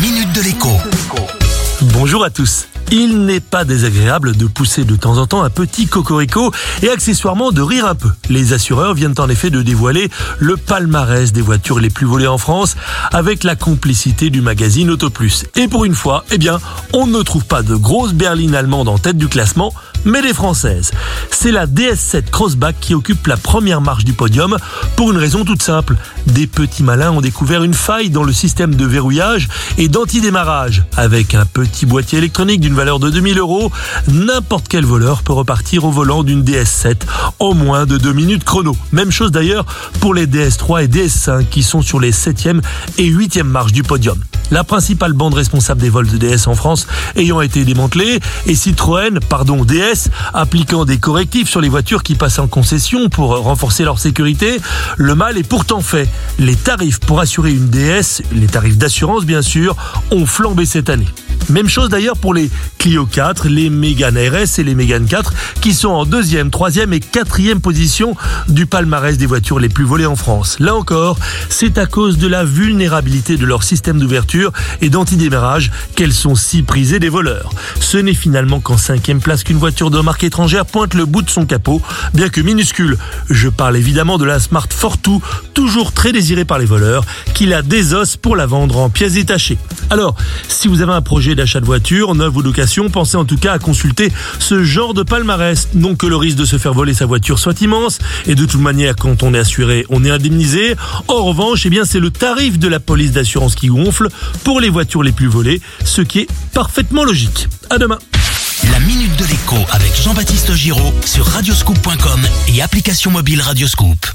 minute de l'écho. Bonjour à tous. Il n'est pas désagréable de pousser de temps en temps un petit cocorico et accessoirement de rire un peu. Les assureurs viennent en effet de dévoiler le palmarès des voitures les plus volées en France avec la complicité du magazine Autoplus. Et pour une fois, eh bien, on ne trouve pas de grosses berlines allemandes en tête du classement, mais des françaises. C'est la DS7 Crossback qui occupe la première marche du podium pour une raison toute simple. Des petits malins ont découvert une faille dans le système de verrouillage et d'antidémarrage. Avec un petit boîtier électronique d'une valeur de 2000 euros, n'importe quel voleur peut repartir au volant d'une DS7 en moins de 2 minutes chrono. Même chose d'ailleurs pour les DS3 et DS5 qui sont sur les 7e et 8e marches du podium la principale bande responsable des vols de DS en France ayant été démantelée, et Citroën, pardon, DS, appliquant des correctifs sur les voitures qui passent en concession pour renforcer leur sécurité, le mal est pourtant fait. Les tarifs pour assurer une DS, les tarifs d'assurance bien sûr, ont flambé cette année. Même chose d'ailleurs pour les Clio 4, les Mégane RS et les Mégane 4 qui sont en deuxième, troisième et quatrième position du palmarès des voitures les plus volées en France. Là encore, c'est à cause de la vulnérabilité de leur système d'ouverture et d'antidémarrage qu'elles sont si prisées des voleurs. Ce n'est finalement qu'en cinquième place qu'une voiture de marque étrangère pointe le bout de son capot, bien que minuscule. Je parle évidemment de la Smart Fortwo, toujours très désirée par les voleurs, qui la désosse pour la vendre en pièces détachées. Alors, si vous avez un projet d'achat de voiture, neuve ou location, pensez en tout cas à consulter ce genre de palmarès. Non que le risque de se faire voler sa voiture soit immense, et de toute manière, quand on est assuré, on est indemnisé. En revanche, eh bien, c'est le tarif de la police d'assurance qui gonfle pour les voitures les plus volées, ce qui est parfaitement logique. À demain. La minute de l'écho avec Jean-Baptiste Giraud sur radioscoop.com et application mobile Radioscoop.